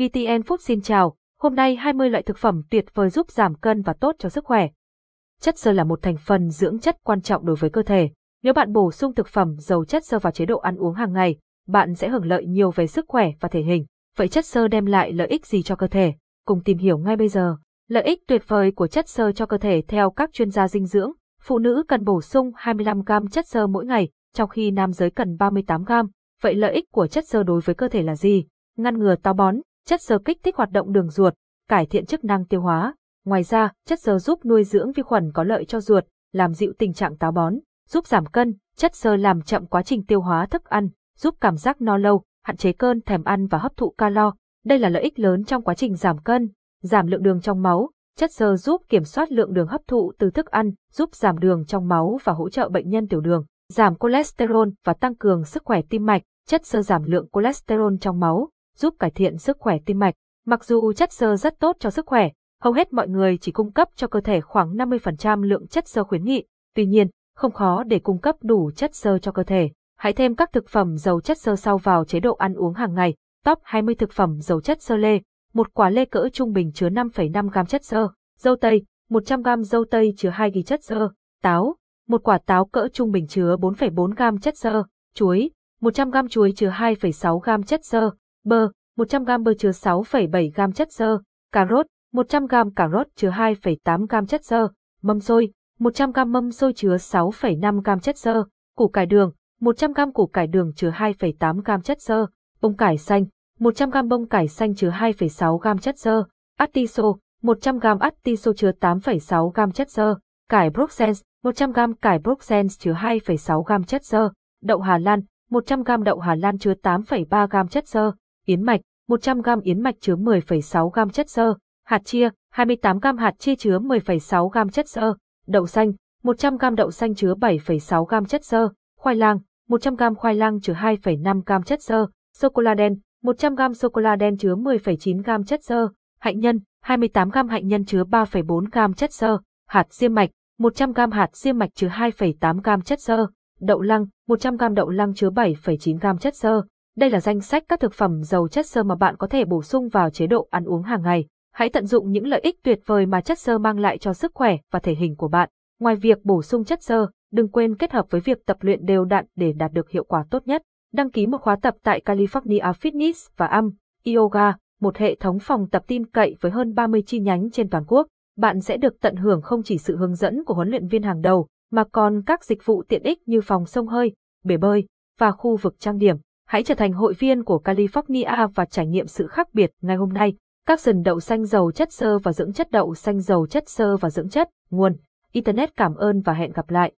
VTN Food xin chào, hôm nay 20 loại thực phẩm tuyệt vời giúp giảm cân và tốt cho sức khỏe. Chất xơ là một thành phần dưỡng chất quan trọng đối với cơ thể. Nếu bạn bổ sung thực phẩm giàu chất xơ vào chế độ ăn uống hàng ngày, bạn sẽ hưởng lợi nhiều về sức khỏe và thể hình. Vậy chất xơ đem lại lợi ích gì cho cơ thể? Cùng tìm hiểu ngay bây giờ. Lợi ích tuyệt vời của chất xơ cho cơ thể theo các chuyên gia dinh dưỡng, phụ nữ cần bổ sung 25 g chất xơ mỗi ngày, trong khi nam giới cần 38 g. Vậy lợi ích của chất xơ đối với cơ thể là gì? Ngăn ngừa táo bón, chất xơ kích thích hoạt động đường ruột, cải thiện chức năng tiêu hóa. Ngoài ra, chất xơ giúp nuôi dưỡng vi khuẩn có lợi cho ruột, làm dịu tình trạng táo bón, giúp giảm cân, chất xơ làm chậm quá trình tiêu hóa thức ăn, giúp cảm giác no lâu, hạn chế cơn thèm ăn và hấp thụ calo. Đây là lợi ích lớn trong quá trình giảm cân, giảm lượng đường trong máu. Chất xơ giúp kiểm soát lượng đường hấp thụ từ thức ăn, giúp giảm đường trong máu và hỗ trợ bệnh nhân tiểu đường, giảm cholesterol và tăng cường sức khỏe tim mạch. Chất xơ giảm lượng cholesterol trong máu, giúp cải thiện sức khỏe tim mạch. Mặc dù chất xơ rất tốt cho sức khỏe, hầu hết mọi người chỉ cung cấp cho cơ thể khoảng 50% lượng chất xơ khuyến nghị. Tuy nhiên, không khó để cung cấp đủ chất xơ cho cơ thể. Hãy thêm các thực phẩm giàu chất xơ sau vào chế độ ăn uống hàng ngày. Top 20 thực phẩm giàu chất xơ lê. Một quả lê cỡ trung bình chứa 5,5 gram chất xơ. Dâu tây, 100 gram dâu tây chứa 2 ghi chất xơ. Táo, một quả táo cỡ trung bình chứa 4,4 gram chất xơ. Chuối, 100 gram chuối chứa 2,6 gram chất xơ. Bơ, 100 g bơ chứa 6,7 g chất xơ. Cà rốt, 100 g cà rốt chứa 2,8 g chất xơ. Mâm xôi, 100 g mâm xôi chứa 6,5 g chất xơ. Củ cải đường, 100 g củ cải đường chứa 2,8 g chất xơ, bông cải xanh, 100 g bông cải xanh chứa 2,6 g chất xơ, atiso, 100 g atiso chứa 8,6 g chất xơ, cải Bruxelles, 100 g cải Bruxelles chứa 2,6 g chất xơ, đậu Hà Lan, 100 g đậu Hà Lan chứa 8,3 g chất xơ, yến mạch, 100 g yến mạch chứa 10,6 g chất xơ, hạt chia, 28 g hạt chia chứa 10,6 g chất xơ, đậu xanh, 100 g đậu xanh chứa 7,6 g chất xơ, khoai lang, 100g khoai lang chứa 2,5g chất xơ, sô-cô-la đen, 100g sô-cô-la đen chứa 10,9g chất xơ, hạnh nhân, 28g hạnh nhân chứa 3,4g chất xơ, hạt diêm mạch, 100g hạt diêm mạch chứa 2,8g chất xơ, đậu lăng, 100g đậu lăng chứa 7,9g chất xơ. Đây là danh sách các thực phẩm giàu chất xơ mà bạn có thể bổ sung vào chế độ ăn uống hàng ngày. Hãy tận dụng những lợi ích tuyệt vời mà chất xơ mang lại cho sức khỏe và thể hình của bạn. Ngoài việc bổ sung chất xơ, đừng quên kết hợp với việc tập luyện đều đặn để đạt được hiệu quả tốt nhất. Đăng ký một khóa tập tại California Fitness và Am Yoga, một hệ thống phòng tập tin cậy với hơn 30 chi nhánh trên toàn quốc. Bạn sẽ được tận hưởng không chỉ sự hướng dẫn của huấn luyện viên hàng đầu, mà còn các dịch vụ tiện ích như phòng sông hơi, bể bơi và khu vực trang điểm. Hãy trở thành hội viên của California và trải nghiệm sự khác biệt ngay hôm nay. Các sần đậu xanh dầu chất xơ và dưỡng chất đậu xanh dầu chất xơ và dưỡng chất, nguồn. Internet cảm ơn và hẹn gặp lại.